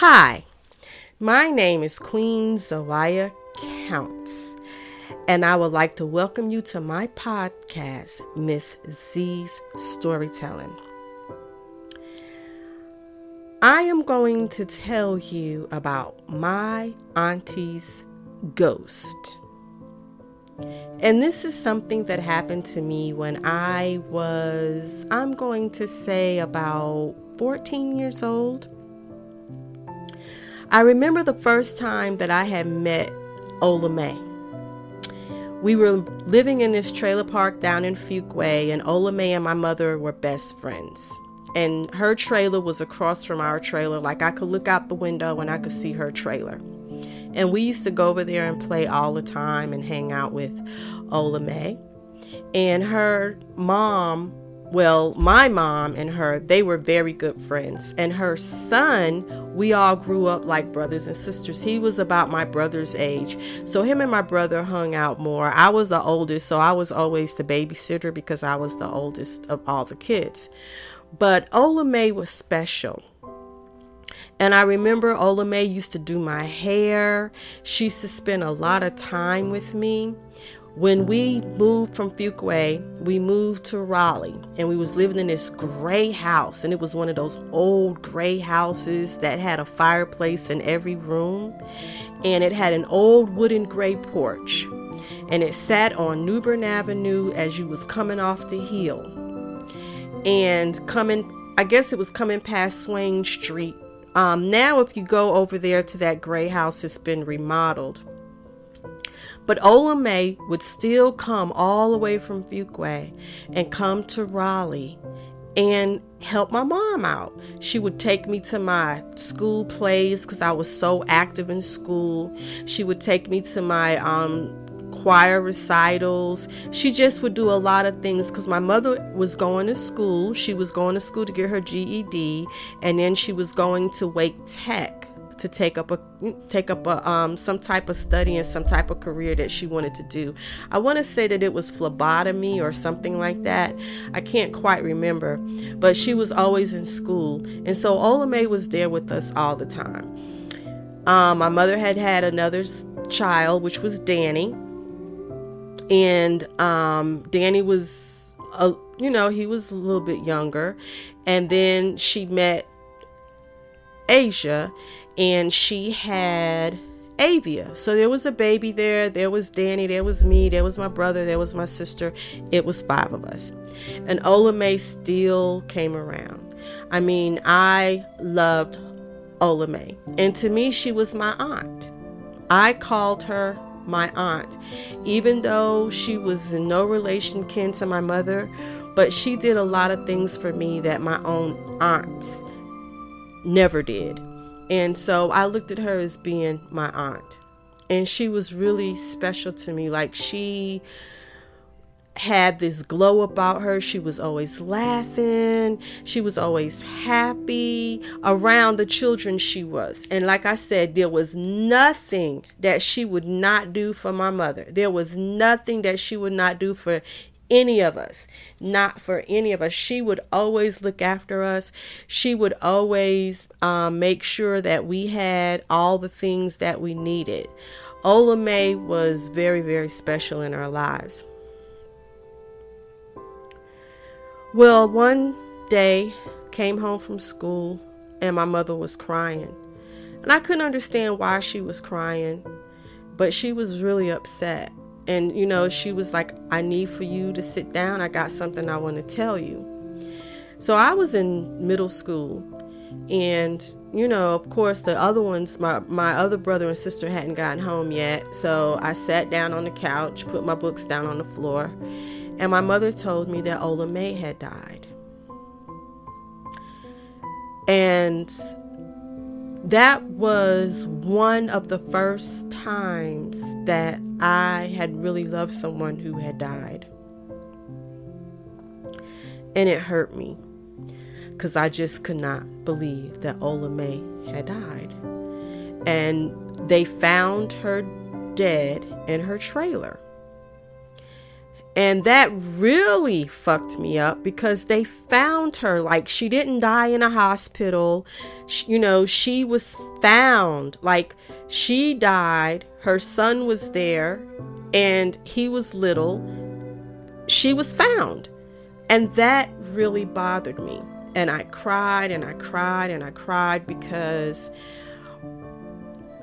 Hi, my name is Queen Zawaya Counts, and I would like to welcome you to my podcast, Miss Z's Storytelling. I am going to tell you about my auntie's ghost. And this is something that happened to me when I was, I'm going to say, about 14 years old. I remember the first time that I had met Ola Mae. We were living in this trailer park down in Fuquay, and Ola Mae and my mother were best friends. And her trailer was across from our trailer. Like I could look out the window and I could see her trailer. And we used to go over there and play all the time and hang out with Ola Mae. And her mom well, my mom and her, they were very good friends. And her son, we all grew up like brothers and sisters. He was about my brother's age. So him and my brother hung out more. I was the oldest, so I was always the babysitter because I was the oldest of all the kids. But Ola Mae was special. And I remember Ola Mae used to do my hair. She used to spend a lot of time with me. When we moved from Fuquay, we moved to Raleigh and we was living in this gray house and it was one of those old gray houses that had a fireplace in every room and it had an old wooden gray porch and it sat on New Bern Avenue as you was coming off the hill and coming I guess it was coming past Swain Street. Um, now if you go over there to that gray house it's been remodeled but Ola Mae would still come all the way from Fuquay and come to Raleigh and help my mom out. She would take me to my school plays because I was so active in school. She would take me to my um, choir recitals. She just would do a lot of things because my mother was going to school. She was going to school to get her GED, and then she was going to Wake Tech to take up a take up a um, some type of study and some type of career that she wanted to do. I want to say that it was phlebotomy or something like that. I can't quite remember, but she was always in school, and so Ola Mae was there with us all the time. Um, my mother had had another child, which was Danny, and um, Danny was a you know he was a little bit younger, and then she met Asia and she had Avia. So there was a baby there, there was Danny, there was me, there was my brother, there was my sister. It was five of us. And Ola Mae still came around. I mean, I loved Ola Mae. And to me, she was my aunt. I called her my aunt, even though she was in no relation kin to my mother, but she did a lot of things for me that my own aunts never did. And so I looked at her as being my aunt. And she was really special to me. Like she had this glow about her. She was always laughing. She was always happy around the children she was. And like I said, there was nothing that she would not do for my mother. There was nothing that she would not do for any of us, not for any of us. She would always look after us. She would always um, make sure that we had all the things that we needed. Ola Mae was very, very special in our lives. Well, one day came home from school and my mother was crying. And I couldn't understand why she was crying, but she was really upset. And, you know, she was like, I need for you to sit down. I got something I want to tell you. So I was in middle school. And, you know, of course, the other ones, my, my other brother and sister hadn't gotten home yet. So I sat down on the couch, put my books down on the floor, and my mother told me that Ola Mae had died. And that was one of the first times that I had really loved someone who had died. And it hurt me because I just could not believe that Ola Mae had died. And they found her dead in her trailer. And that really fucked me up because they found her. Like, she didn't die in a hospital. She, you know, she was found. Like, she died. Her son was there and he was little. She was found. And that really bothered me. And I cried and I cried and I cried because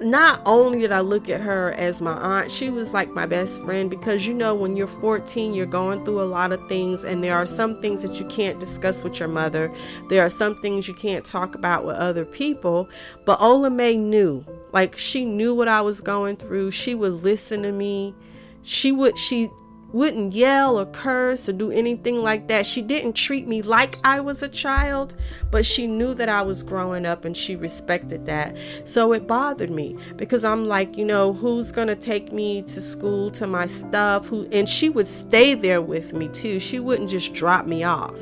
not only did I look at her as my aunt, she was like my best friend because you know, when you're 14, you're going through a lot of things, and there are some things that you can't discuss with your mother. There are some things you can't talk about with other people. But Ola Mae knew, like, she knew what I was going through. She would listen to me. She would, she, wouldn't yell or curse or do anything like that. She didn't treat me like I was a child, but she knew that I was growing up and she respected that. So it bothered me because I'm like, you know, who's going to take me to school to my stuff? Who and she would stay there with me too. She wouldn't just drop me off.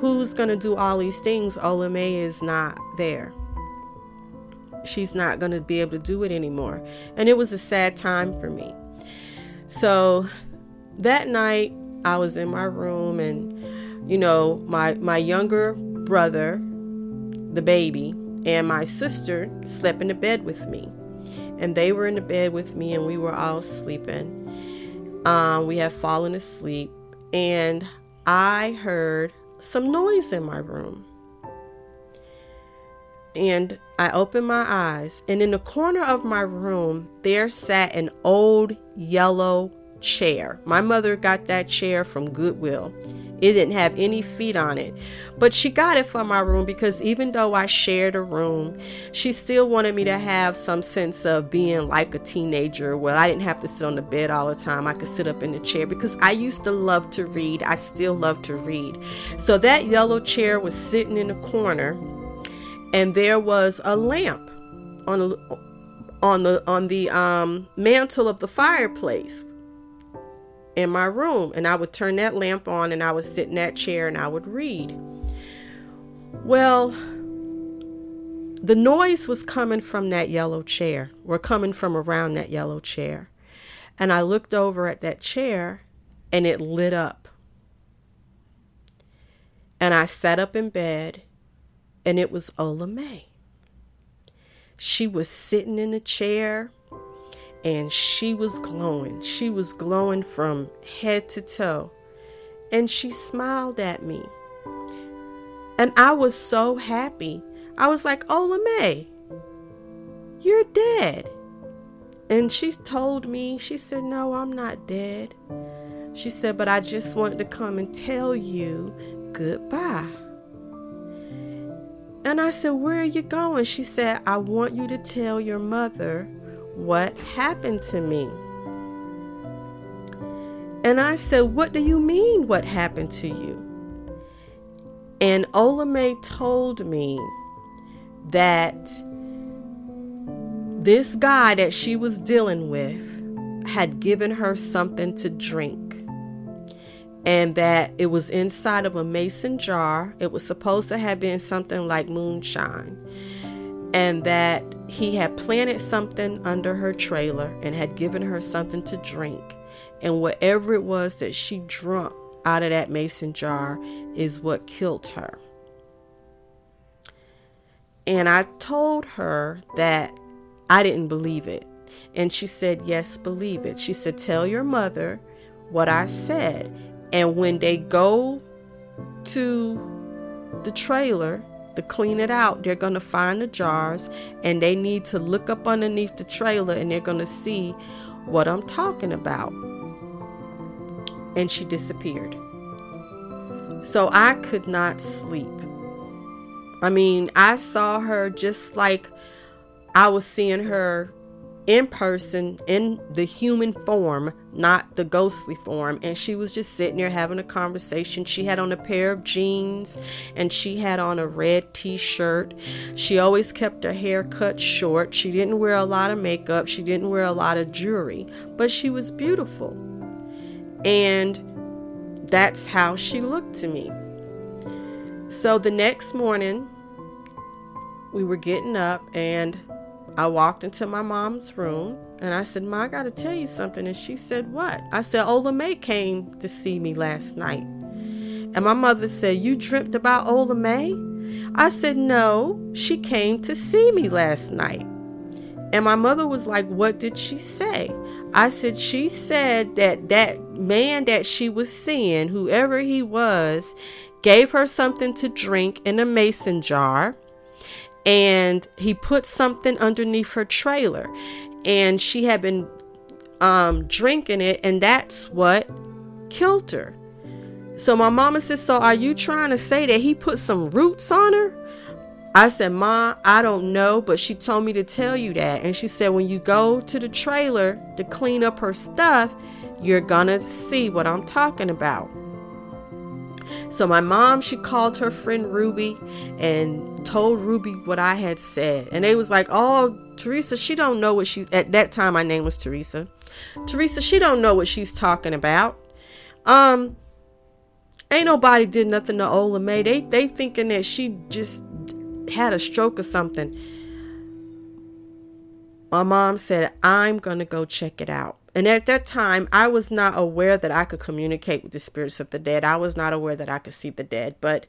Who's going to do all these things? Ola Mae is not there. She's not going to be able to do it anymore. And it was a sad time for me. So that night I was in my room and you know my my younger brother the baby and my sister slept in the bed with me and they were in the bed with me and we were all sleeping um, we had fallen asleep and I heard some noise in my room and I opened my eyes, and in the corner of my room, there sat an old yellow chair. My mother got that chair from Goodwill. It didn't have any feet on it, but she got it for my room because even though I shared a room, she still wanted me to have some sense of being like a teenager where I didn't have to sit on the bed all the time. I could sit up in the chair because I used to love to read. I still love to read. So that yellow chair was sitting in the corner, and there was a lamp on on the on the um, mantle of the fireplace in my room and I would turn that lamp on and I would sit in that chair and I would read. Well, the noise was coming from that yellow chair, or coming from around that yellow chair. And I looked over at that chair and it lit up. And I sat up in bed and it was Ola Mae. She was sitting in the chair and she was glowing. She was glowing from head to toe. And she smiled at me. And I was so happy. I was like, Ola Mae, you're dead. And she told me, she said, No, I'm not dead. She said, But I just wanted to come and tell you goodbye. And I said, Where are you going? She said, I want you to tell your mother what happened to me. And I said, What do you mean, what happened to you? And Ola Mae told me that this guy that she was dealing with had given her something to drink. And that it was inside of a mason jar. It was supposed to have been something like moonshine. And that he had planted something under her trailer and had given her something to drink. And whatever it was that she drunk out of that mason jar is what killed her. And I told her that I didn't believe it. And she said, Yes, believe it. She said, Tell your mother what I said. And when they go to the trailer, to clean it out, they're going to find the jars and they need to look up underneath the trailer and they're going to see what I'm talking about. And she disappeared. So I could not sleep. I mean, I saw her just like I was seeing her in person in the human form, not the ghostly form. And she was just sitting there having a conversation. She had on a pair of jeans and she had on a red t shirt. She always kept her hair cut short. She didn't wear a lot of makeup. She didn't wear a lot of jewelry, but she was beautiful. And that's how she looked to me. So the next morning, we were getting up and I walked into my mom's room and I said, Ma, I got to tell you something. And she said, What? I said, oh, Ola Mae came to see me last night. And my mother said, You dreamt about Ola Mae? I said, No, she came to see me last night. And my mother was like, What did she say? I said, She said that that man that she was seeing, whoever he was, gave her something to drink in a mason jar and he put something underneath her trailer. And she had been um, drinking it and that's what killed her. So my mama said so are you trying to say that he put some roots on her? I said ma i don't know but she told me to tell you that. And she said when you go to the trailer to clean up her stuff you're gonna see what i'm talking about so my mom, she called her friend Ruby and told Ruby what I had said. And they was like, "Oh, Teresa, she don't know what she's at that time my name was Teresa. Teresa, she don't know what she's talking about. Um ain't nobody did nothing to Ola Mae. They they thinking that she just had a stroke or something. My mom said, "I'm going to go check it out." And at that time, I was not aware that I could communicate with the spirits of the dead. I was not aware that I could see the dead, but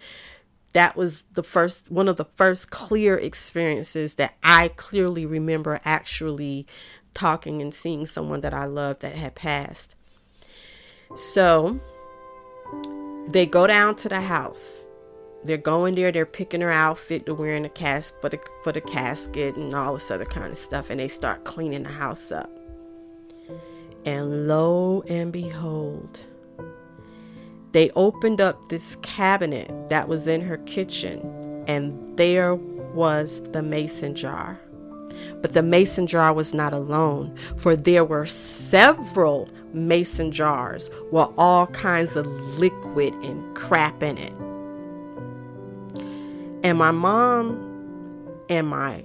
that was the first one of the first clear experiences that I clearly remember actually talking and seeing someone that I loved that had passed. So they go down to the house. They're going there, they're picking her outfit, they're wearing a cast for the for the casket and all this other kind of stuff, and they start cleaning the house up. And lo and behold, they opened up this cabinet that was in her kitchen, and there was the mason jar. But the mason jar was not alone, for there were several mason jars with all kinds of liquid and crap in it. And my mom and my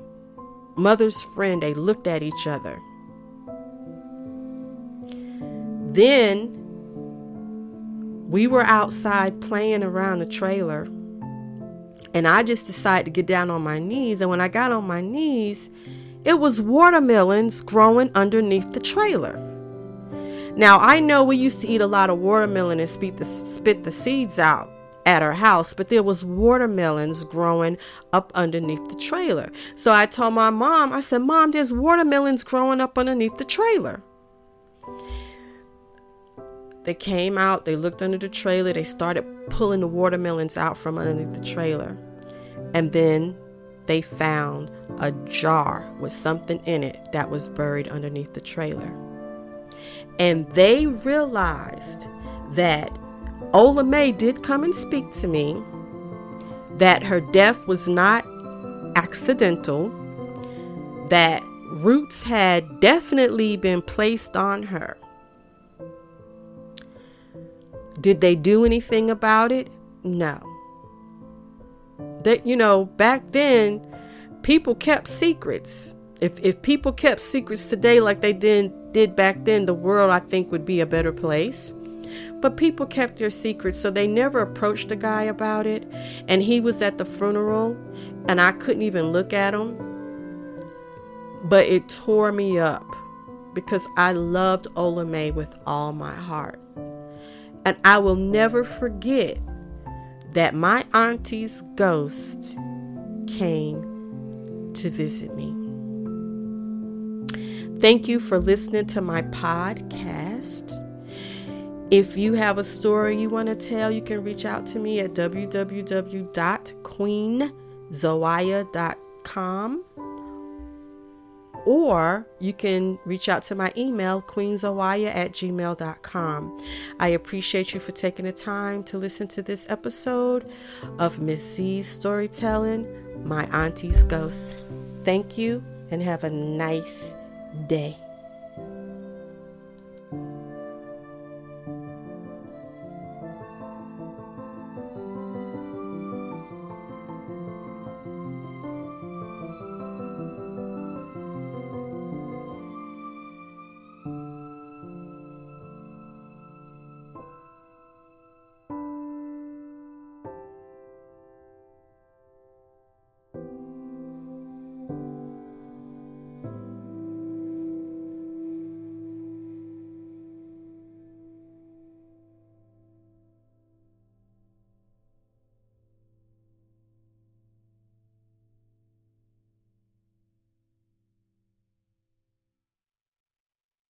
mother's friend, they looked at each other then we were outside playing around the trailer, and I just decided to get down on my knees. And when I got on my knees, it was watermelons growing underneath the trailer. Now, I know we used to eat a lot of watermelon and spit the, spit the seeds out at our house, but there was watermelons growing up underneath the trailer. So I told my mom, I said, Mom, there's watermelons growing up underneath the trailer. They came out, they looked under the trailer, they started pulling the watermelons out from underneath the trailer. And then they found a jar with something in it that was buried underneath the trailer. And they realized that Ola Mae did come and speak to me, that her death was not accidental, that roots had definitely been placed on her did they do anything about it? No. That you know, back then people kept secrets. If if people kept secrets today like they did did back then, the world I think would be a better place. But people kept their secrets, so they never approached the guy about it. And he was at the funeral, and I couldn't even look at him. But it tore me up because I loved Ola Mae with all my heart. And I will never forget that my auntie's ghost came to visit me. Thank you for listening to my podcast. If you have a story you want to tell, you can reach out to me at www.queenzoaya.com or you can reach out to my email, queenzoaya at gmail.com. I appreciate you for taking the time to listen to this episode of Miss Z's Storytelling, My Auntie's Ghost. Thank you and have a nice day.